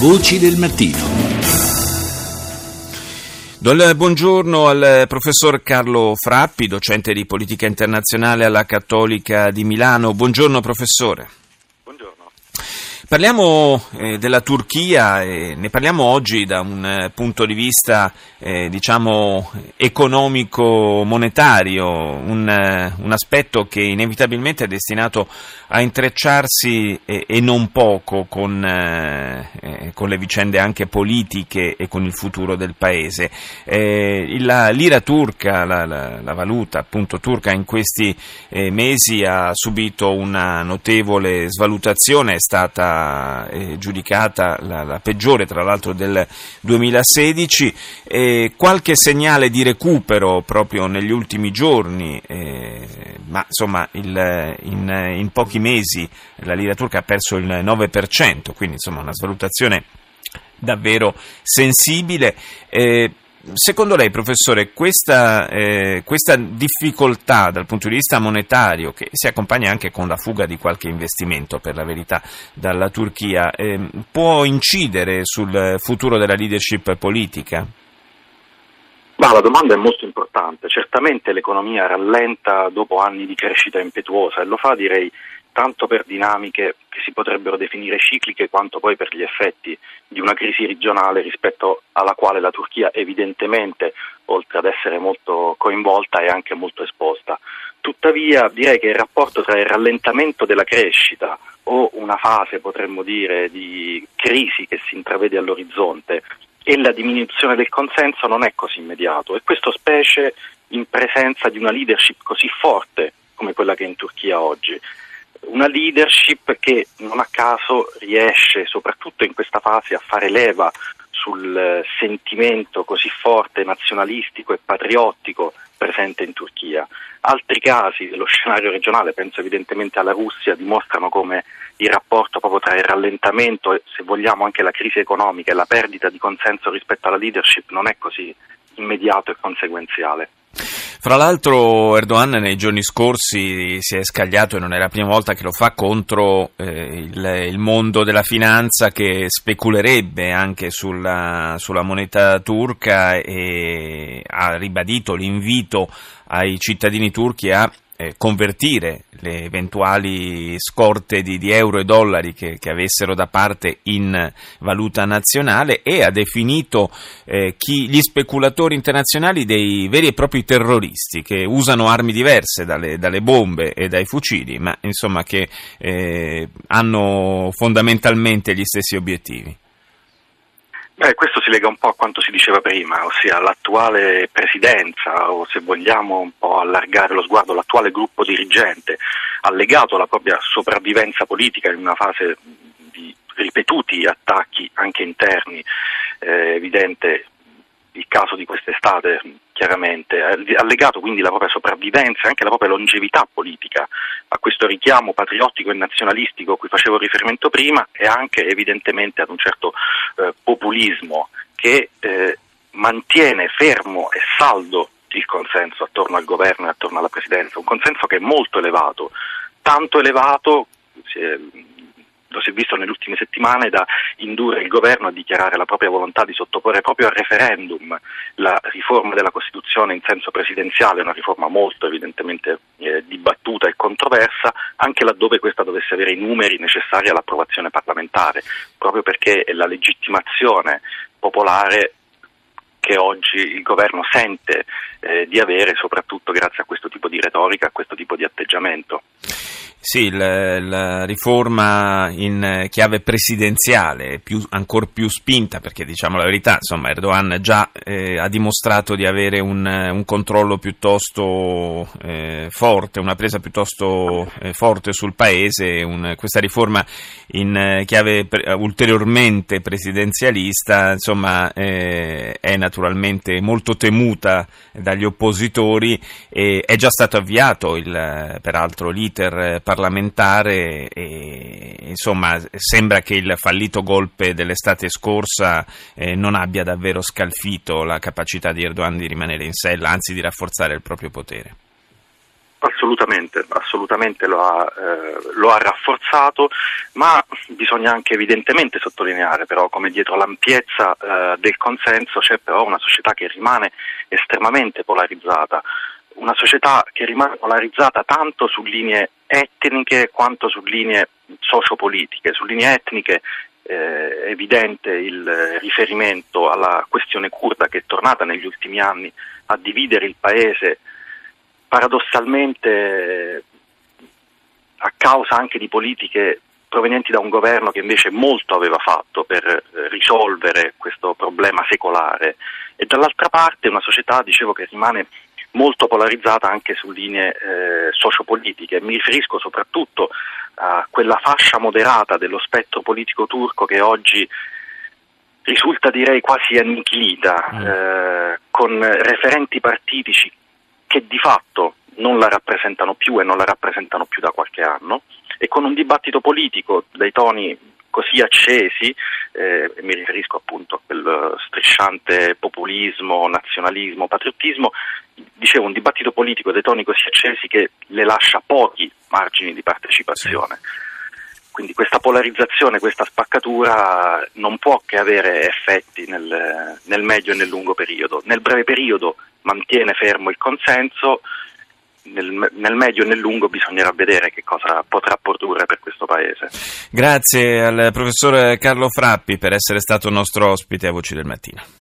Voci del mattino. Buongiorno al professor Carlo Frappi, docente di politica internazionale alla Cattolica di Milano. Buongiorno professore. Parliamo eh, della Turchia e ne parliamo oggi da un eh, punto di vista eh, diciamo economico-monetario, un, eh, un, aspetto che inevitabilmente è destinato a intrecciarsi e non poco con, eh, eh, con, le vicende anche politiche e con il futuro del paese. la lira turca, la, la, la, valuta appunto turca in questi mesi ha subito una notevole svalutazione, è stata eh, giudicata la, la, peggiore tra l'altro del 2016, eh, qualche segnale di recupero proprio negli ultimi giorni, eh, ma insomma il, in, in, pochi mesi la lira turca ha perso il 9%, quindi insomma una svalutazione davvero sensibile. Eh, Secondo lei, professore, questa, eh, questa, difficoltà dal punto di vista monetario, che si accompagna anche con la fuga di qualche investimento, per la verità, dalla Turchia, eh, può incidere sul futuro della leadership politica? Ma la domanda è molto importante. Certamente l'economia rallenta dopo anni di crescita impetuosa e lo fa, direi, tanto per dinamiche che si potrebbero definire cicliche quanto poi per gli effetti di una crisi regionale rispetto alla quale la Turchia evidentemente, oltre ad essere molto coinvolta, è anche molto esposta. Tuttavia direi che il rapporto tra il rallentamento della crescita o una fase, potremmo dire, di crisi che si intravede all'orizzonte e la diminuzione del consenso non è così immediato e questo specie in presenza di una leadership così forte come quella che è in Turchia oggi una leadership che non a caso riesce soprattutto in questa fase a fare leva sul eh, sentimento così forte nazionalistico e patriottico presente in Turchia. Altri casi dello scenario regionale, penso evidentemente alla Russia, dimostrano come il rapporto proprio tra il rallentamento e se vogliamo anche la crisi economica e la perdita di consenso rispetto alla leadership non è così immediato e conseguenziale. Fra l'altro Erdogan nei giorni scorsi si è scagliato e non è la prima volta che lo fa contro eh, il, il, mondo della finanza che speculerebbe anche sulla, sulla moneta turca e ha ribadito l'invito ai cittadini turchi a eh, convertire le eventuali scorte di, di euro e dollari che, che, avessero da parte in valuta nazionale e ha definito eh, chi, gli speculatori internazionali dei veri e propri terroristi che usano armi diverse dalle, dalle bombe e dai fucili, ma insomma che eh, hanno fondamentalmente gli stessi obiettivi. Beh, questo si lega un po' a quanto si diceva prima, ossia l'attuale presidenza o se vogliamo un po' allargare lo sguardo, l'attuale gruppo dirigente ha legato la propria sopravvivenza politica in una fase di ripetuti attacchi anche interni, eh, evidente il caso di quest'estate chiaramente, ha legato quindi la propria sopravvivenza e anche la propria longevità politica a questo richiamo patriottico e nazionalistico a cui facevo riferimento prima e anche evidentemente ad un certo eh, populismo che eh, mantiene fermo e saldo il consenso attorno al governo e attorno alla presidenza, un consenso che è molto elevato, tanto elevato, lo si è visto nelle ultime settimane, da indurre il governo a dichiarare la propria volontà di sottoporre proprio a referendum la riforma della Costituzione in senso presidenziale, una riforma molto evidentemente eh, dibattuta e controversa, anche laddove questa dovesse avere i numeri necessari all'approvazione parlamentare, proprio perché la legittimazione popolare che oggi il governo sente eh, di avere soprattutto grazie a questo tipo di retorica, a questo tipo di atteggiamento. Sì, la, la, riforma in chiave presidenziale, più, ancora più spinta, perché diciamo la verità, insomma, Erdogan già eh, ha dimostrato di avere un, un controllo piuttosto eh, forte, una presa piuttosto eh, forte sul paese. Un, questa riforma in chiave pre, ulteriormente presidenzialista, insomma, eh, è naturalmente molto temuta dagli oppositori e è già stato avviato il, peraltro l'iter parlamentare e insomma sembra che il fallito golpe dell'estate scorsa eh, non abbia davvero scalfito la capacità di Erdogan di rimanere in sella, anzi di rafforzare il proprio potere. Assolutamente assolutamente, lo, ha, eh, lo, ha, rafforzato, ma bisogna anche evidentemente sottolineare però come dietro l'ampiezza eh, del consenso c'è però una società che rimane estremamente polarizzata, una società che rimane polarizzata tanto su linee etniche quanto su linee sociopolitiche. Su linee etniche eh, è evidente il riferimento alla questione kurda che è tornata negli ultimi anni a dividere il paese paradossalmente a causa anche di politiche provenienti da un governo che invece molto aveva fatto per eh, risolvere questo problema secolare e dall'altra parte una società, dicevo, che rimane molto polarizzata anche su linee eh, sociopolitiche. Mi riferisco soprattutto a quella fascia moderata dello spettro politico turco che oggi risulta direi quasi annichilita, mm. eh, con referenti partitici che di fatto non la rappresentano più e non la rappresentano più da qualche anno e con un dibattito politico dai toni così accesi, eh, mi riferisco appunto a quel strisciante populismo, nazionalismo, patriottismo, dicevo un dibattito politico dai toni così accesi che le lascia pochi margini di partecipazione. Quindi questa polarizzazione, questa spaccatura non può che avere effetti nel, nel medio e nel lungo periodo. Nel breve periodo mantiene fermo il consenso, nel, nel, medio e nel lungo bisognerà vedere che cosa potrà produrre per questo Paese. Grazie al professor Carlo Frappi per essere stato nostro ospite a Voci del Mattino.